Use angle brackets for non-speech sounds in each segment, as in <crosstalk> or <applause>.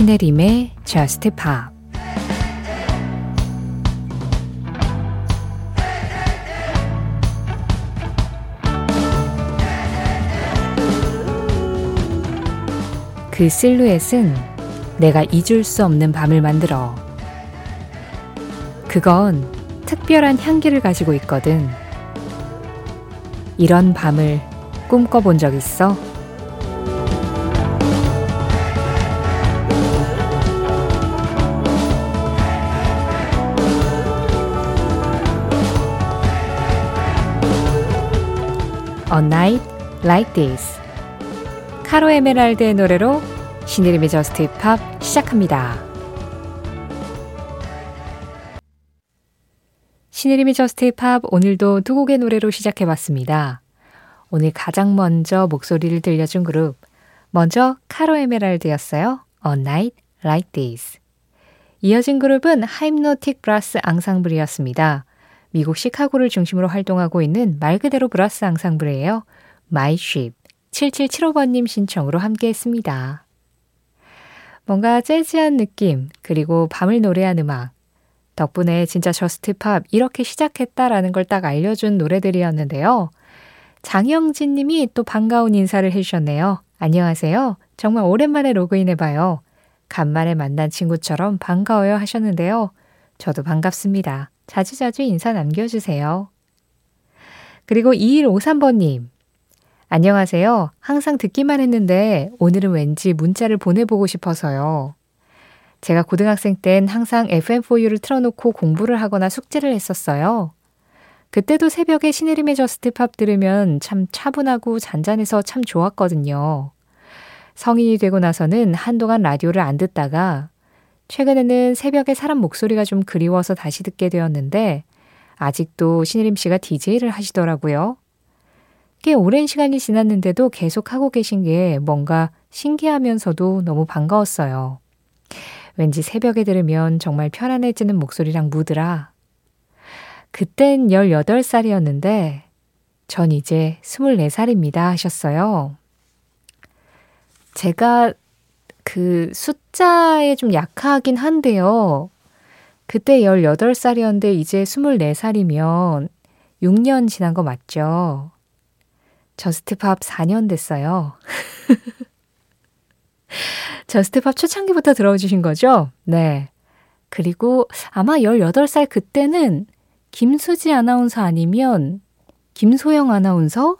신혜림의 Just Pop 그 실루엣은 내가 잊을 수 없는 밤을 만들어. 그건 특별한 향기를 가지고 있거든. 이런 밤을 꿈꿔본 적 있어? A Night Like This 카로 에메랄드의 노래로 신혜림의 Just Pop 시작합니다. 신혜림의 Just Pop 오늘도 두 곡의 노래로 시작해봤습니다. 오늘 가장 먼저 목소리를 들려준 그룹 먼저 카로 에메랄드였어요. A Night Like This 이어진 그룹은 힙노틱 브라스 앙상블이었습니다. 미국 시카고를 중심으로 활동하고 있는 말 그대로 브라스 앙상블이에요. My Ship 7775번님 신청으로 함께 했습니다. 뭔가 재즈한 느낌, 그리고 밤을 노래한 음악. 덕분에 진짜 Just Pop 이렇게 시작했다라는 걸 딱 알려준 노래들이었는데요. 장영진 님이 또 반가운 인사를 해주셨네요. 안녕하세요. 정말 오랜만에 로그인해봐요. 간만에 만난 친구처럼 반가워요 하셨는데요. 저도 반갑습니다. 자주자주 인사 남겨주세요. 그리고 2153번님. 안녕하세요. 항상 듣기만 했는데 오늘은 왠지 문자를 보내보고 싶어서요. 제가 고등학생 땐 항상 FM4U를 틀어놓고 공부를 하거나 숙제를 했었어요. 그때도 새벽에 신혜림의 Just Pop 들으면 참 차분하고 잔잔해서 참 좋았거든요. 성인이 되고 나서는 한동안 라디오를 안 듣다가 최근에는 새벽에 사람 목소리가 좀 그리워서 다시 듣게 되었는데 아직도 신혜림 씨가 DJ를 하시더라고요. 꽤 오랜 시간이 지났는데도 계속 하고 계신 게 뭔가 신기하면서도 너무 반가웠어요. 왠지 새벽에 들으면 정말 편안해지는 목소리랑 무드라. 그땐 18살이었는데 전 이제 24살입니다 하셨어요. 제가 그 숫자에 좀 약하긴 한데요. 그때 18살이었는데 이제 24살이면 6년 지난 거 맞죠? Just Pop 4년 됐어요. <laughs> Just Pop 초창기부터 들어주신 거죠? 네. 그리고 아마 18살 그때는 김수지 아나운서 아니면 김소영 아나운서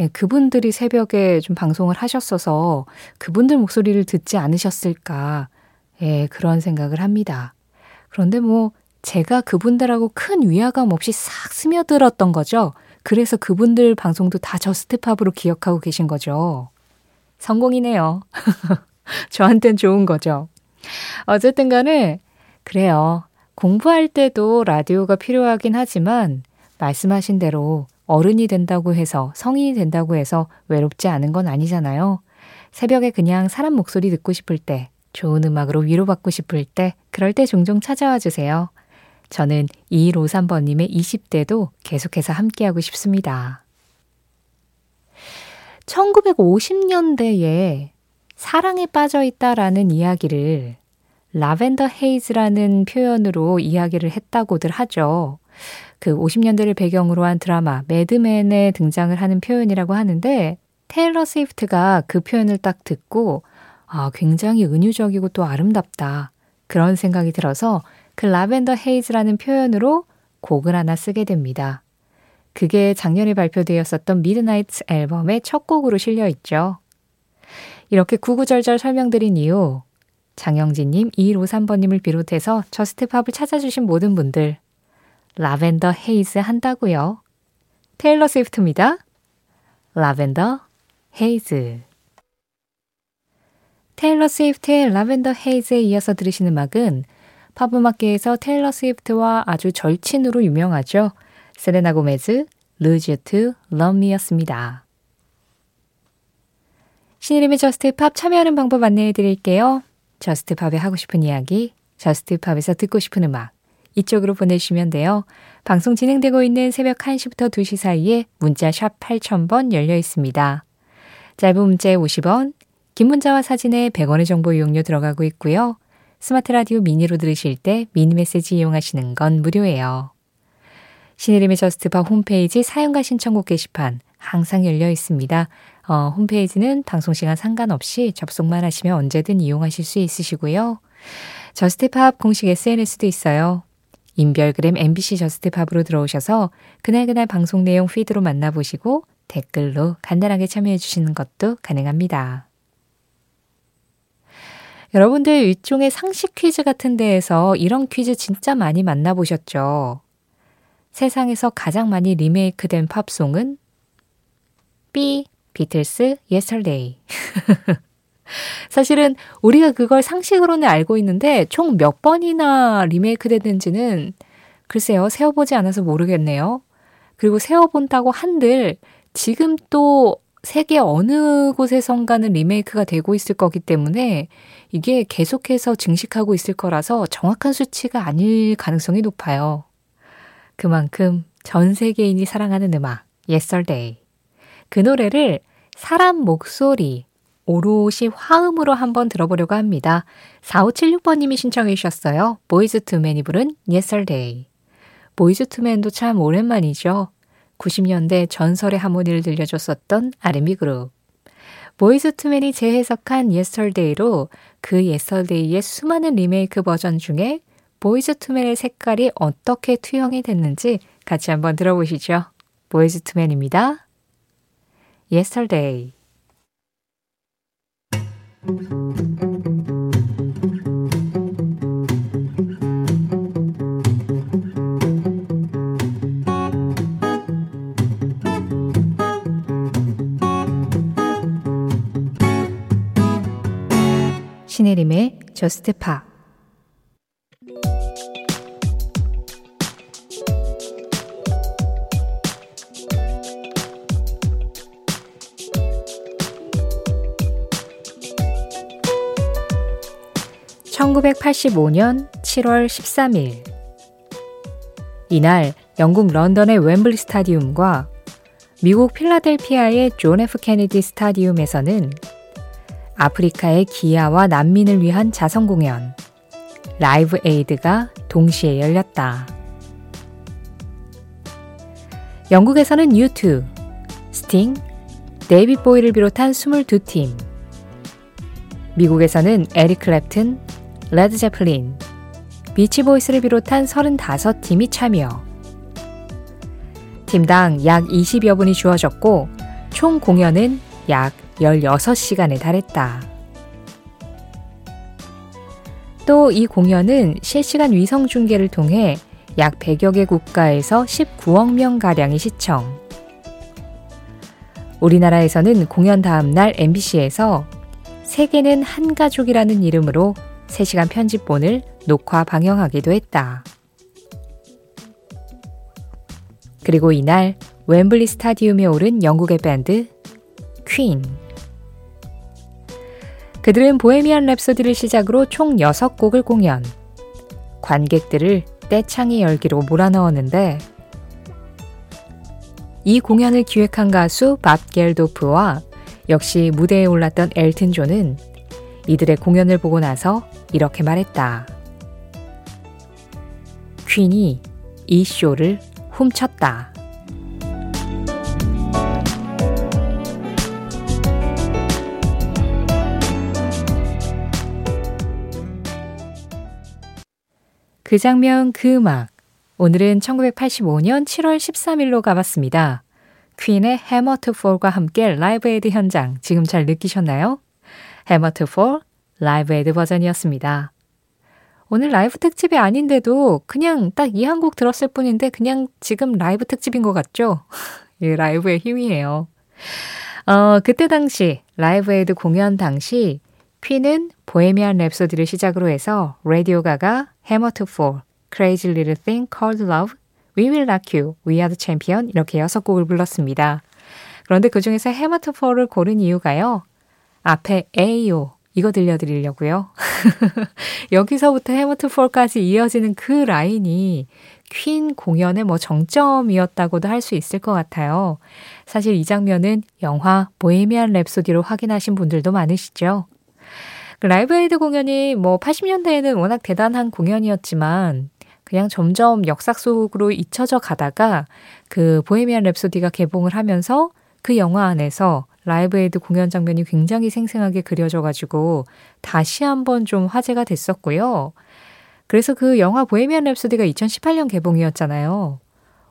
예, 그분들이 새벽에 좀 방송을 하셨어서 그분들 목소리를 듣지 않으셨을까, 예, 그런 생각을 합니다. 그런데 뭐, 제가 그분들하고 큰 위화감 없이 싹 스며들었던 거죠. 그래서 그분들 방송도 다 저스트팝으로 기억하고 계신 거죠. 성공이네요. <laughs> 저한텐 좋은 거죠. 어쨌든 간에, 그래요. 공부할 때도 라디오가 필요하긴 하지만, 말씀하신 대로 어른이 된다고 해서 성인이 된다고 해서 외롭지 않은 건 아니잖아요. 새벽에 그냥 사람 목소리 듣고 싶을 때, 좋은 음악으로 위로받고 싶을 때, 그럴 때 종종 찾아와 주세요. 저는 2153번님의 20대도 계속해서 함께하고 싶습니다. 1950년대에 사랑에 빠져 있다라는 이야기를 Lavender Haze라는 표현으로 이야기를 했다고들 하죠. 그 50년대를 배경으로 한 드라마 Mad Men에 등장을 하는 표현이라고 하는데 테일러 스위프트가 그 표현을 딱 듣고 아, 굉장히 은유적이고 또 아름답다. 그런 생각이 들어서 그 Lavender Haze라는 표현으로 곡을 하나 쓰게 됩니다. 그게 작년에 발표되었었던 Midnight 앨범의 첫 곡으로 실려 있죠. 이렇게 구구절절 설명드린 이유, 장영진님, 2153번님을 비롯해서 JUST POP을 찾아주신 모든 분들 Lavender Haze 한다고요. 테일러 스위프트입니다. Lavender Haze 테일러 스위프트의 Lavender Haze에 이어서 들으신 음악은 팝음악계에서 테일러 스위프트와 아주 절친으로 유명하죠. 세레나 고메즈, Lose You To Love Me였습니다. 신혜림의 JUST POP 참여하는 방법 안내해 드릴게요. JUST POP에 하고 싶은 이야기, JUST POP에서 듣고 싶은 음악, 이쪽으로 보내주시면 돼요. 방송 진행되고 있는 새벽 1시부터 2시 사이에 문자 샵 8000번 열려 있습니다. 짧은 문자에 50원, 긴 문자와 사진에 100원의 정보 이용료 들어가고 있고요. 스마트 라디오 미니로 들으실 때 미니 메시지 이용하시는 건 무료예요. 신혜림의 JUST POP 홈페이지 사연과 신청곡 게시판 항상 열려 있습니다. 어, 홈페이지는 방송 시간 상관없이 접속만 하시면 언제든 이용하실 수 있으시고요. JUST POP 공식 SNS도 있어요. 인별그램 MBC JUST POP으로 들어오셔서 그날그날 방송 내용 feed로 만나보시고 댓글로 간단하게 참여해 주시는 것도 가능합니다. 여러분들 일종의 상식 퀴즈 같은 데에서 이런 퀴즈 진짜 많이 만나보셨죠? 세상에서 가장 많이 리메이크된 팝송은 B. 비틀스 Yesterday. <laughs> 사실은 우리가 그걸 상식으로는 알고 있는데 총 몇 번이나 리메이크 됐는지는 글쎄요, 세어보지 않아서 모르겠네요. 그리고 세어본다고 한들 지금 또 세계 어느 곳에선가는 리메이크가 되고 있을 거기 때문에 이게 계속해서 증식하고 있을 거라서 정확한 수치가 아닐 가능성이 높아요. 그만큼 전 세계인이 사랑하는 음악, Yesterday. 그 노래를 사람 목소리, 오롯이 화음으로 한번 들어보려고 합니다. 4576번님이 신청해 주셨어요. Boyz II Men이 부른 Yesterday. Boyz II Men도 참 오랜만이죠. 90년대 전설의 하모니를 들려줬었던 R&B 그룹. Boyz II Men이 재해석한 Yesterday로 그 Yesterday의 수많은 리메이크 버전 중에 보이즈 투맨의 색깔이 어떻게 투영이 됐는지 같이 한번 들어보시죠. 보이즈 투맨입니다. Yesterday. 신혜림의 JUST POP 1985년 7월 13일. 이날 영국 런던의 웸블리 스타디움과 미국 필라델피아의 존 F 케네디 스타디움에서는 아프리카의 기아와 난민을 위한 자선 공연 Live Aid가 동시에 열렸다. 영국에서는 U2, 스팅, 데이비드 보위를 비롯한 22팀, 미국에서는 에릭 클랩튼, 레드 제플린, 비치보이스를 비롯한 35팀이 참여. 팀당 약 20여 분이 주어졌고, 총 공연은 약 16시간에 달했다. 또 이 공연은 실시간 위성 중계를 통해 약 100여 개 국가에서 19억 명가량이 시청. 우리나라에서는 공연 다음 날 MBC에서 세계는 한 가족이라는 이름으로 3시간 편집본을 녹화 방영하기도 했다. 그리고 이날 웸블리 스타디움에 오른 영국의 밴드 퀸. 그들은 Bohemian Rhapsody를 시작으로 총 6곡을 공연. 관객들을 떼창의 열기로 몰아넣었는데 이 공연을 기획한 가수 밥 겔도프와 역시 무대에 올랐던 엘튼 존은 이들의 공연을 보고 나서 이렇게 말했다. 퀸이 이 쇼를 훔쳤다. 그 장면, 그 음악. 오늘은 1985년 7월 13일로 가봤습니다. 퀸의 Hammer to Fall과 함께 Live Aid 현장 지금 잘 느끼셨나요? Hammer to Fall, Live Aid 버전이었습니다. 오늘 라이브 특집이 아닌데도 그냥 딱 이 한 곡 들었을 뿐인데 그냥 지금 라이브 특집인 것 같죠? <laughs> 이 라이브의 힘이에요. 어, 그때 당시 Live Aid 공연 당시 퀸은 Bohemian Rhapsody를 시작으로 해서 Radio Ga Ga to Fall, Crazy Little Thing Called Love, We Will Rock You, We Are the Champion 이렇게 여섯 곡을 불렀습니다. 그런데 그 중에서 Hammer to Fall을 고른 이유가요. 앞에 에오 이거 들려드리려고요. <laughs> 여기서부터 Hammer to Fall까지 이어지는 그 라인이 퀸 공연의 뭐 정점이었다고도 할 수 있을 것 같아요. 사실 이 장면은 영화 Bohemian Rhapsody로 확인하신 분들도 많으시죠. 그 Live Aid 공연이 뭐 80년대에는 워낙 대단한 공연이었지만 그냥 점점 역사 속으로 잊혀져 가다가 그 Bohemian Rhapsody가 개봉을 하면서 그 영화 안에서 Live Aid 공연 장면이 굉장히 생생하게 그려져가지고 다시 한번 좀 화제가 됐었고요. 그래서 그 영화 Bohemian Rhapsody가 2018년 개봉이었잖아요.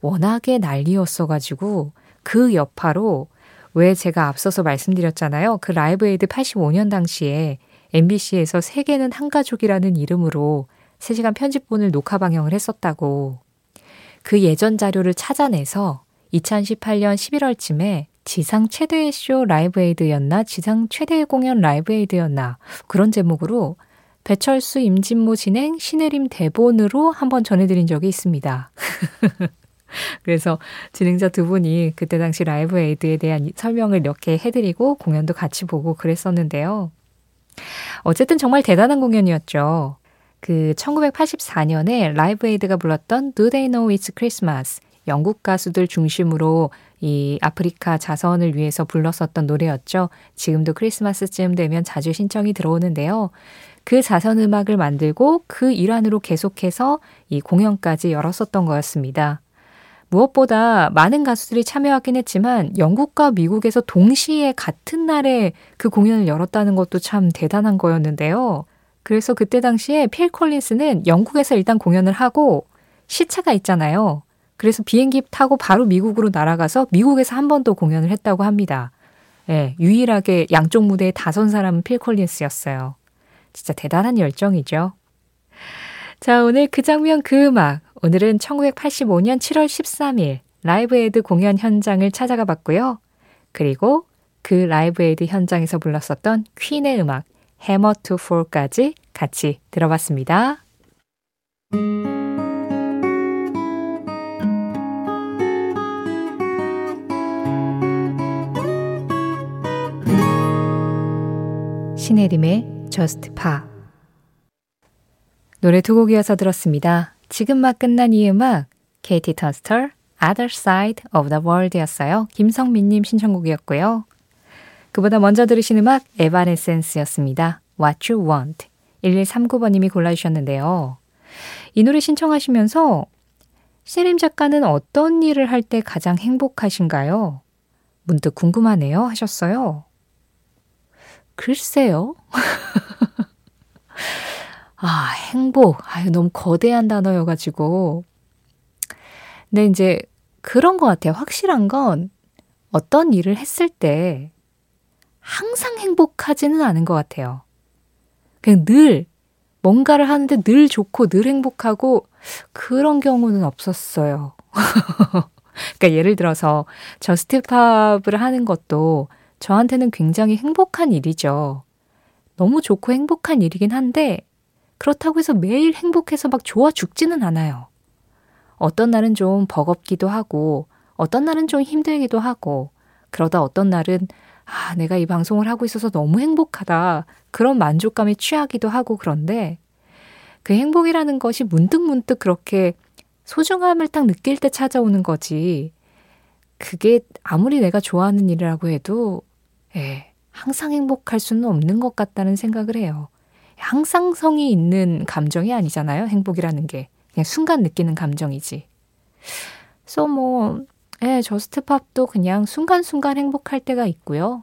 워낙에 난리였어가지고 그 여파로 왜 제가 앞서서 말씀드렸잖아요. 그 Live Aid 85년 당시에 MBC에서 세계는 한 가족이라는 이름으로 3시간 편집본을 녹화 방영을 했었다고. 그 예전 자료를 찾아내서 2018년 11월쯤에 지상 최대의 쇼 Live Aid였나 지상 최대의 공연 Live Aid였나 그런 제목으로 배철수, 임진모 진행, 신혜림 대본으로 한번 전해드린 적이 있습니다. <laughs> 그래서 진행자 두 분이 그때 당시 Live Aid에 대한 설명을 이렇게 해드리고 공연도 같이 보고 그랬었는데요. 어쨌든 정말 대단한 공연이었죠. 그 1984년에 라이브 에이드가 불렀던 Do They Know It's Christmas 영국 가수들 중심으로 이 아프리카 자선을 위해서 불렀었던 노래였죠. 지금도 크리스마스쯤 되면 자주 신청이 들어오는데요. 그 자선 음악을 만들고 그 일환으로 계속해서 이 공연까지 열었었던 거였습니다. 무엇보다 많은 가수들이 참여하긴 했지만 영국과 미국에서 동시에 같은 날에 그 공연을 열었다는 것도 참 대단한 거였는데요. 그래서 그때 당시에 필 콜린스는 영국에서 일단 공연을 하고 시차가 있잖아요. 그래서 비행기 타고 바로 미국으로 날아가서 미국에서 한 번 더 공연을 했다고 합니다. 예, 유일하게 양쪽 무대에 다 선 사람은 필 콜린스였어요. 진짜 대단한 열정이죠. 자, 오늘 그 장면 그 음악. 오늘은 1985년 7월 13일 Live Aid 공연 현장을 찾아가 봤고요. 그리고 그 Live Aid 현장에서 불렀었던 퀸의 음악 Hammer to Fall까지 같이 들어봤습니다. 신혜림의 Just Pop 노래 두 곡 이어서 들었습니다. 지금 막 끝난 이 음악 KT Tunstall Other Side of the World이었어요. 김성민님 신청곡이었고요. 그보다 먼저 들으신 음악 에바네센스였습니다. What You Want 1139번님이 골라주셨는데요. 이 노래 신청하시면서 세림 작가는 어떤 일을 할 때 가장 행복하신가요? 문득 궁금하네요 하셨어요. 글쎄요. <laughs> 아, 행복. 아유, 너무 거대한 단어여가지고. 근데 이제 그런 것 같아요. 확실한 건 어떤 일을 했을 때 항상 행복하지는 않은 것 같아요. 그냥 늘 뭔가를 하는데 늘 좋고 늘 행복하고 그런 경우는 없었어요. <laughs> 그러니까 예를 들어서 저스트팝을 하는 것도 저한테는 굉장히 행복한 일이죠. 너무 좋고 행복한 일이긴 한데 그렇다고 해서 매일 행복해서 막 좋아 죽지는 않아요. 어떤 날은 좀 버겁기도 하고 어떤 날은 좀 힘들기도 하고 그러다 어떤 날은 아, 내가 이 방송을 하고 있어서 너무 행복하다. 그런 만족감에 취하기도 하고 그런데 그 행복이라는 것이 문득문득 그렇게 소중함을 딱 느낄 때 찾아오는 거지. 그게 아무리 내가 좋아하는 일이라고 해도 예, 항상 행복할 수는 없는 것 같다는 생각을 해요. 항상 성이 있는 감정이 아니잖아요. 행복이라는 게. 그냥 순간 느끼는 감정이지. 그래서 뭐, 예, 저스트팝도 그냥 순간순간 행복할 때가 있고요.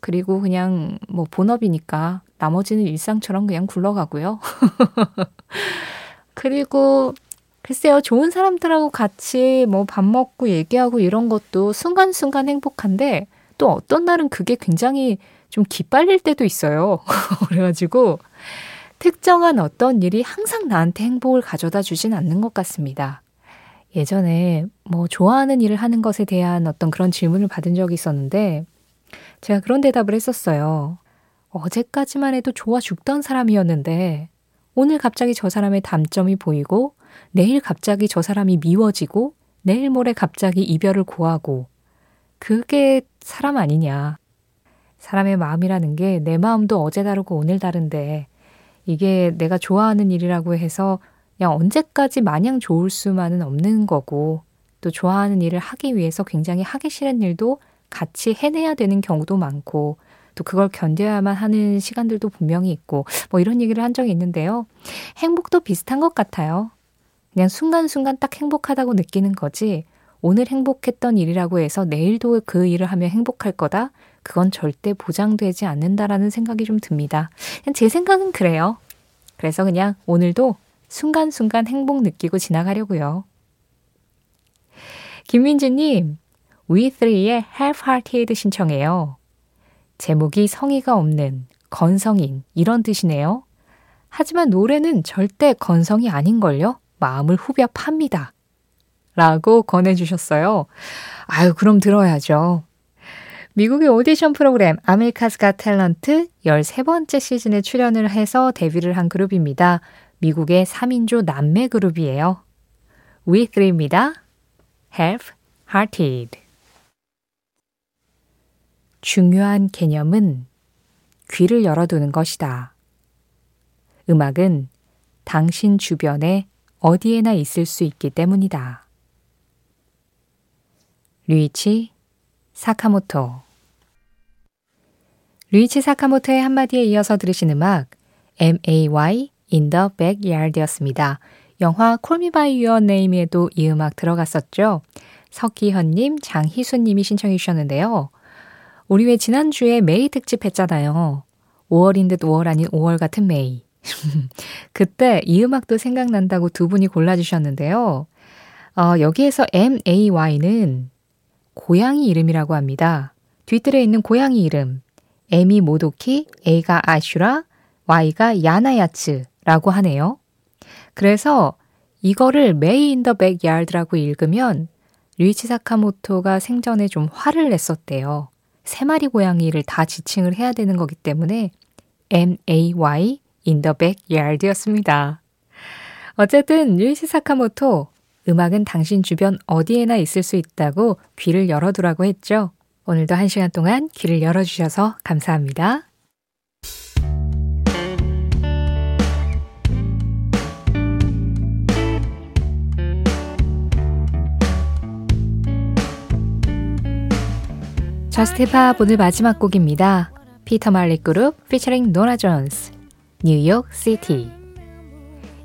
그리고 그냥 뭐 본업이니까 나머지는 일상처럼 그냥 굴러가고요. <laughs> 그리고 글쎄요, 좋은 사람들하고 같이 뭐 밥 먹고 얘기하고 이런 것도 순간순간 행복한데 또 어떤 날은 그게 굉장히 좀 기빨릴 때도 있어요. <laughs> 그래가지고 특정한 어떤 일이 항상 나한테 행복을 가져다 주진 않는 것 같습니다. 예전에 뭐 좋아하는 일을 하는 것에 대한 어떤 그런 질문을 받은 적이 있었는데 제가 그런 대답을 했었어요. 어제까지만 해도 좋아 죽던 사람이었는데 오늘 갑자기 저 사람의 단점이 보이고 내일 갑자기 저 사람이 미워지고 내일 모레 갑자기 이별을 고하고 그게 사람 아니냐. 사람의 마음이라는 게 내 마음도 어제 다르고 오늘 다른데 이게 내가 좋아하는 일이라고 해서 그냥 언제까지 마냥 좋을 수만은 없는 거고 또 좋아하는 일을 하기 위해서 굉장히 하기 싫은 일도 같이 해내야 되는 경우도 많고 또 그걸 견뎌야만 하는 시간들도 분명히 있고 뭐 이런 얘기를 한 적이 있는데요. 행복도 비슷한 것 같아요. 그냥 순간순간 딱 행복하다고 느끼는 거지 오늘 행복했던 일이라고 해서 내일도 그 일을 하면 행복할 거다? 그건 절대 보장되지 않는다라는 생각이 좀 듭니다. 제 생각은 그래요. 그래서 그냥 오늘도 순간순간 행복 느끼고 지나가려고요. 김민주님, We3의 Half-Hearted 신청해요. 제목이 성의가 없는, 건성인, 이런 뜻이네요. 하지만 노래는 절대 건성이 아닌걸요? 마음을 후벼 팝니다. 라고 권해주셨어요. 아유, 그럼 들어야죠. 미국의 오디션 프로그램 America's Got Talent 13번째 시즌에 출연을 해서 데뷔를 한 그룹입니다. 미국의 3인조 남매 그룹이에요. We3입니다. Half Hearted. 중요한 개념은 귀를 열어두는 것이다. 음악은 당신 주변에 어디에나 있을 수 있기 때문이다. 류이치 사카모토 류이치 사카모토의 한마디에 이어서 들으신 음악 M.A.Y. In the Backyard였습니다. 영화 Me By Your Name에도 이 음악 들어갔었죠. 석기현님, 장희수님이 신청해 주셨는데요. 우리 왜 지난주에 May 특집 했잖아요. 5월인 듯 5월 아닌 5월 같은 May. <laughs> 그때 이 음악도 생각난다고 두 분이 골라주셨는데요. 어, 여기에서 MAY는 고양이 이름이라고 합니다. 뒤뜰에 있는 고양이 이름. M이 모도키, A가 아슈라, Y가 야나야츠라고 하네요. 그래서 이거를 May in the Backyard라고 읽으면 류이치 사카모토가 생전에 좀 화를 냈었대요. 세 마리 고양이를 다 지칭을 해야 되는 거기 때문에 M-A-Y in the backyard였습니다. 어쨌든 류이치 사카모토 음악은 당신 주변 어디에나 있을 수 있다고 귀를 열어두라고 했죠. 오늘도 한 시간 동안 귀를 열어주셔서 감사합니다. Just Pop 오늘 마지막 곡입니다. Peter Malick Group featuring 노라 존스 New York City